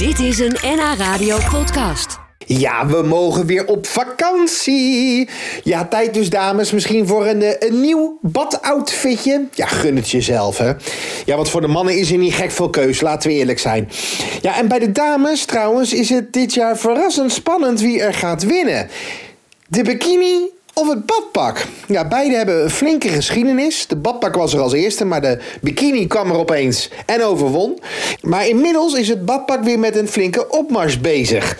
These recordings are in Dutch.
Dit is een NH Radio podcast. Ja, we mogen weer op vakantie. Ja, tijd dus dames, misschien voor een, eh, een nieuw badoutfitje. Ja, gun het jezelf, hè. Ja, want voor de mannen is er niet gek veel keus, laten we eerlijk zijn. Ja, en bij de dames trouwens is het dit jaar verrassend spannend wie er gaat winnen. De bikini of het badpak? Ja, beide hebben een flinke geschiedenis. De badpak was er als eerste, maar de bikini kwam er opeens en overwon. Maar inmiddels is het badpak weer met een flinke opmars bezig.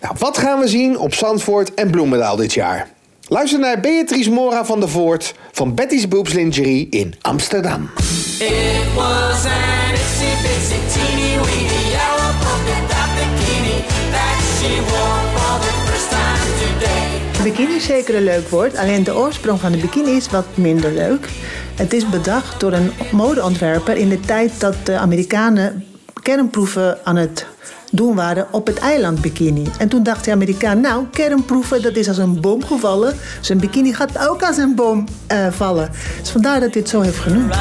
Nou, wat gaan we zien op Zandvoort en Bloemendaal dit jaar? Luister naar Beatrice Mora van der Voort van Betty's Boobs Lingerie in Amsterdam. Zeker een leuk woord, alleen de oorsprong van de bikini is wat minder leuk. Het is bedacht door een modeontwerper in de tijd dat de Amerikanen kernproeven aan het doen waren op het eiland Bikini. En toen dacht de Amerikaan, nou, kernproeven, dat is als een bom gevallen. Zijn bikini gaat ook als een bom eh, vallen. Dus vandaar dat dit zo heeft genoemd.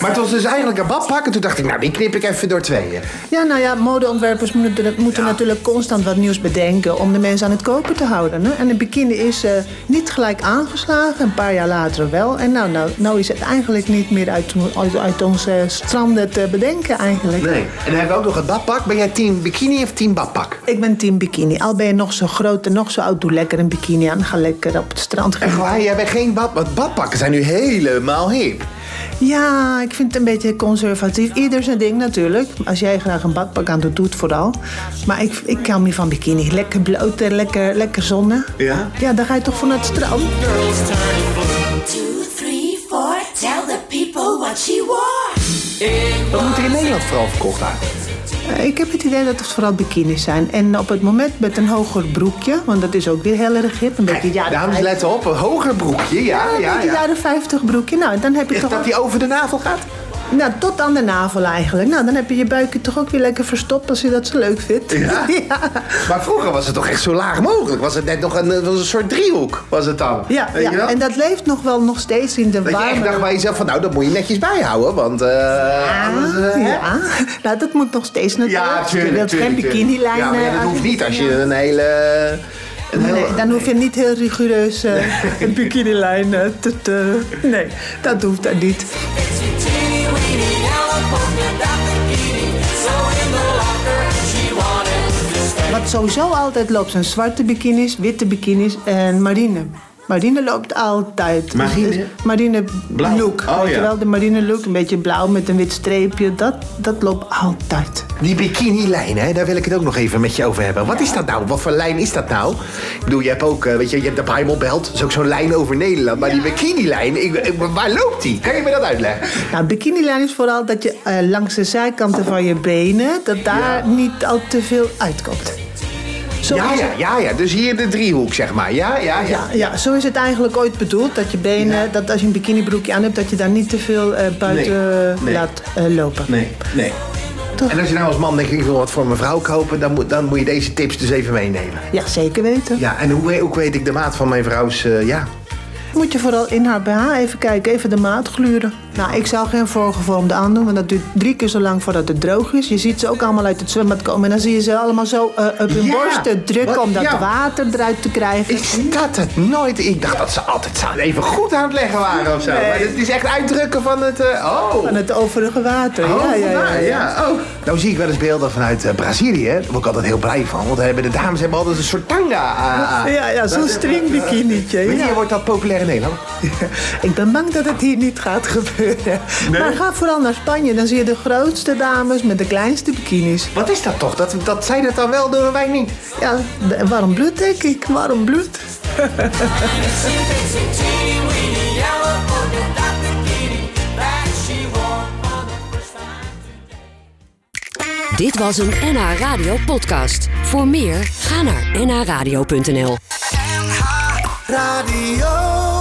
Maar het was dus eigenlijk een badpak en toen dacht ik, nou die knip ik even door tweeën. Ja, nou ja, modeontwerpers moeten, moeten natuurlijk constant wat nieuws bedenken om de mensen aan het kopen te houden. Hè? En de bikini is eh, niet gelijk aangeslagen, een paar jaar later wel. En nou, nou, nou is het eigenlijk niet meer uit, uit, uit onze stranden te bedenken eigenlijk. Nee. En dan hebben we ook nog het badpak. Ben jij team bikini of team badpak? Ik ben team bikini. Al ben je nog zo groot en nog zo oud, doe lekker een bikini aan. Ga lekker op het strand Echt gaan. waar, jij bent geen bad... Want badpakken zijn nu helemaal hip. Ja, ik vind het een beetje conservatief. Ieder zijn ding natuurlijk. Als jij graag een badpak aan doet, doe het vooral. Maar ik, ik hou meer van bikini. Lekker bloot en lekker, lekker zonnen. Ja? Ja, dan ga je toch van het strand. Girls turning blue. Two, three, four. Tell the people what she wore. It Dat moet er in Nederland vooral verkocht aan. Eh, Ik heb het idee dat het vooral bikinis zijn. En op het moment met een hoger broekje, want dat is ook weer heel erg hip. Een beetje jaren Dames, 50. let op. Een hoger broekje. Ja, Ja, ja, een beetje ja. jaren 50 broekje. Nou, dan heb je toch dat die over de navel gaat? Nou, tot aan de navel eigenlijk. Nou, dan heb je je buikje toch ook weer lekker verstopt als je dat zo leuk vindt. Ja? Maar vroeger was het toch echt zo laag mogelijk? Was het net nog een, was een soort driehoek, was het dan? Ja, Weet je ja. wel? en dat leeft nog wel nog steeds in de Dat je echt warme... dacht bij jezelf van, nou, dat moet je netjes bijhouden, want... eh, anders, eh, ja, nou dat moet nog steeds natuurlijk. Ja, tuurlijk, je wilt geen bikinilijn... Ja, maar ja, dat hoeft niet als je een hele... Nee, dan hoef je niet heel rigoureus eh, een bikinilijn te, te... Nee, dat hoeft dan niet. Sowieso altijd loopt zijn zwarte bikinis, witte bikinis en marine. Marine loopt altijd. Marine? Dus marine Blauw. look. Oh, weet je ja. wel, de marine look, een beetje blauw met een wit streepje. Dat, dat loopt altijd. Die bikini-lijn, hè, daar wil ik het ook nog even met je over hebben. Wat is dat nou? Wat voor lijn is dat nou? Ik bedoel, je hebt ook, eh, weet je, je hebt de Bible Belt. Dat is ook zo'n lijn over Nederland. Maar die bikini-lijn, ik- ik- waar loopt die? Kan je me dat uitleggen? Nou, bikinilijn is vooral dat je eh, langs de zijkanten van je benen, dat daar niet al te veel uitkomt. Zo Ja, ja, ja, ja. Dus hier de driehoek, zeg maar. Ja, ja, ja. Ja, ja, zo is het eigenlijk ooit bedoeld. Dat je benen, dat als je een bikinibroekje aan hebt, dat je daar niet te veel eh, buiten Nee, nee. laat eh, lopen. Nee, nee. Toch? En als je nou als man denkt, ik wil wat voor mijn vrouw kopen, dan moet, dan moet je deze tips dus even meenemen. Ja, zeker weten. Ja, en hoe, hoe weet ik de maat van mijn vrouws, eh, ja. Moet je vooral in haar BH even kijken, even de maat gluren. Nou, ik zou geen voorgevormde aandoen, want dat duurt drie keer zo lang voordat het droog is. Je ziet ze ook allemaal uit het zwembad komen en dan zie je ze allemaal zo eh, op hun Ja, borsten drukken wat- om dat ja. water eruit te krijgen. Ik dat het nooit. Ik dacht dat ze altijd zo even goed aan het leggen waren of zo. Nee. Maar het is echt uitdrukken van het. eh, oh. Van het overige water. Oh, ja, ja, ja, ja. Oh. Nou zie ik wel eens beelden vanuit eh, Brazilië. Daar word ik altijd heel blij van. Want de dames hebben altijd een soort tanga aan. Ja, ja, zo'n stringbikinietje. Wanneer wordt dat populair in Nederland? Ik ben bang dat het hier niet gaat gebeuren. Maar ga vooral naar Spanje, dan zie je de grootste dames met de kleinste bikinis. Wat is dat toch? Dat, dat zij dat dan wel doen en wij niet. Ja, de- warm bloed denk ik, warm bloed. Dit was een NH Radio podcast. Voor meer, ga naar nhradio.nl. Radio.